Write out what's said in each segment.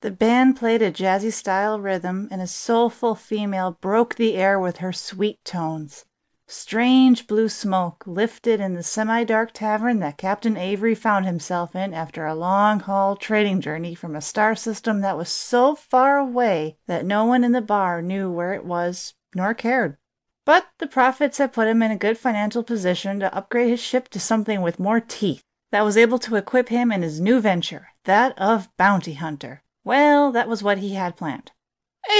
The band played a jazzy style rhythm, and a soulful female broke the air with her sweet tones. Strange blue smoke lifted in the semi dark tavern that Captain Avery found himself in after a long haul trading journey from a star system that was so far away that no one in the bar knew where it was nor cared. But the profits had put him in a good financial position to upgrade his ship to something with more teeth, that was able to equip him in his new venture, that of bounty hunter. Well, that was what he had planned.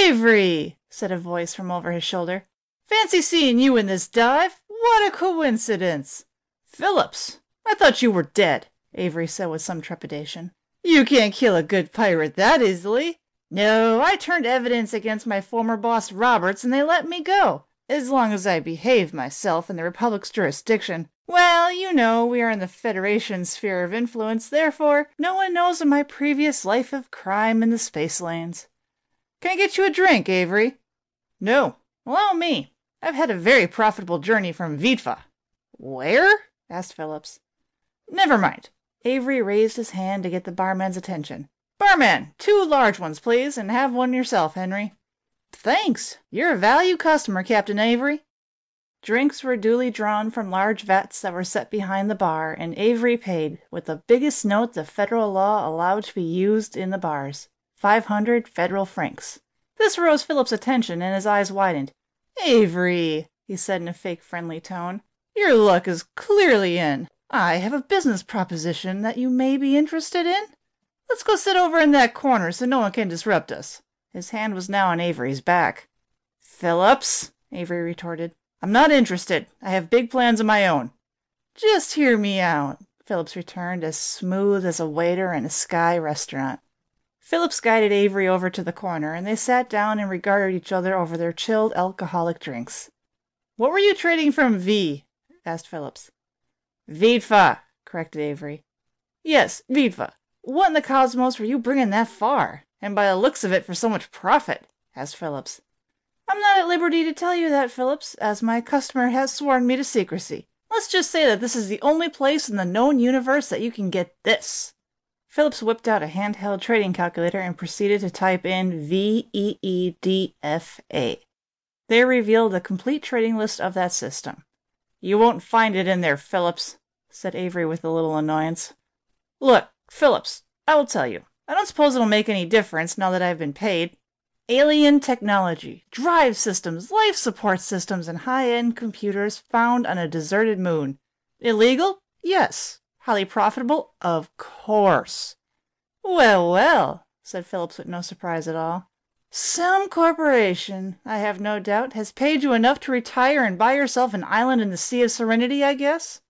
"Avery!" said a voice from over his shoulder. "Fancy seeing you in this dive! What a coincidence!" "Phillips! I thought you were dead," Avery said with some trepidation. "You can't kill a good pirate that easily. No, I turned evidence against my former boss, Roberts, and they let me go, as long as I behave myself in the Republic's jurisdiction. Well, you know, we are in the Federation's sphere of influence, therefore no one knows of my previous life of crime in the space lanes. Can I get you a drink, Avery?" "No. Allow me. I've had a very profitable journey from Vitva." "Where?" asked Phillips. "Never mind." Avery raised his hand to get the barman's attention. "Barman, two large ones, please, and have one yourself, Henry." "Thanks. You're a value customer, Captain Avery." Drinks were duly drawn from large vats that were set behind the bar, and Avery paid, with the biggest note the federal law allowed to be used in the bars five hundred federal francs. This aroused Phillips' attention, and his eyes widened. "Avery," he said in a fake friendly tone, "your luck is clearly in. I have a business proposition that you may be interested in. Let's go sit over in that corner so no one can disrupt us." His hand was now on Avery's back. "Phillips," Avery retorted, "I'm not interested. I have big plans of my own." "Just hear me out," Phillips returned, as smooth as a waiter in a sky restaurant. Phillips guided Avery over to the corner, and they sat down and regarded each other over their chilled alcoholic drinks. "What were you trading from V?" asked Phillips. "Vitva," corrected Avery. "Yes, Vitva. What in the cosmos were you bringing that far, and by the looks of it for so much profit?" asked Phillips. "I'm not at liberty to tell you that, Phillips, as my customer has sworn me to secrecy. Let's just say that this is the only place in the known universe that you can get this." Phillips whipped out a handheld trading calculator and proceeded to type in VEEDFA. They revealed a complete trading list of that system. "You won't find it in there, Phillips," said Avery with a little annoyance. "Look, Phillips, I will tell you. I don't suppose it'll make any difference, now that I've been paid. Alien technology, drive systems, life support systems, and high end computers found on a deserted moon. Illegal? Yes. Highly profitable? Of course. Well, well, said Phillips with no surprise at all. Some corporation, I have no doubt, has paid you enough to retire and buy yourself an island in the Sea of Serenity, I guess?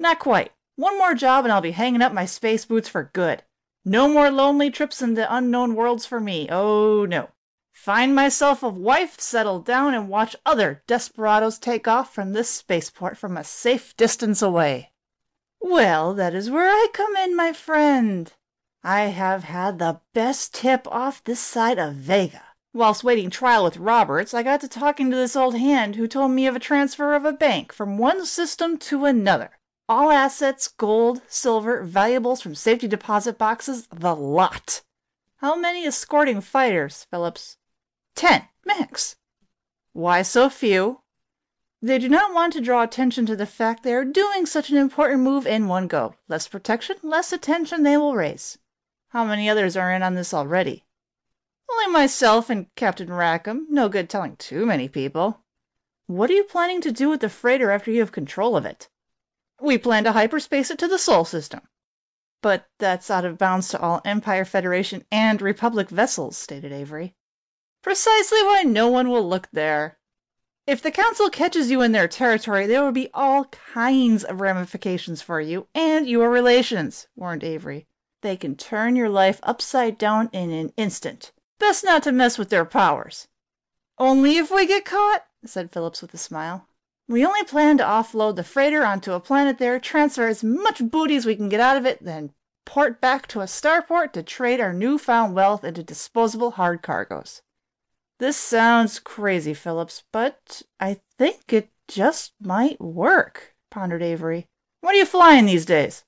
Not quite. One more job and I'll be hanging up my space boots for good. No more lonely trips into unknown worlds for me. Oh, no. Find myself a wife, settle down, and watch other desperados take off from this spaceport from a safe distance away. Well, that is where I come in, my friend. I have had the best tip off this side of Vega. Whilst waiting trial with Roberts, I got to talking to this old hand who told me of a transfer of a bank from one system to another. All assets, gold, silver, valuables from safety deposit boxes, the lot. How many escorting fighters, Phillips? Ten, max. Why so few? They do not want to draw attention to the fact they are doing such an important move in one go. Less protection, less attention they will raise. How many others are in on this already? Only myself and Captain Rackham. No good telling too many people. What are you planning to do with the freighter after you have control of it? We plan to hyperspace it to the Sol system. But that's out of bounds to all Empire Federation and Republic vessels, stated Avery. Precisely why no one will look there. If the Council catches you in their territory, there will be all kinds of ramifications for you and your relations, warned Avery. They can turn your life upside down in an instant. Best not to mess with their powers. Only if we get caught, said Phillips with a smile. We only plan to offload the freighter onto a planet there, transfer as much booty as we can get out of it, then port back to a starport to trade our newfound wealth into disposable hard cargoes. This sounds crazy, Phillips, but I think it just might work, pondered Avery. What are you flying these days?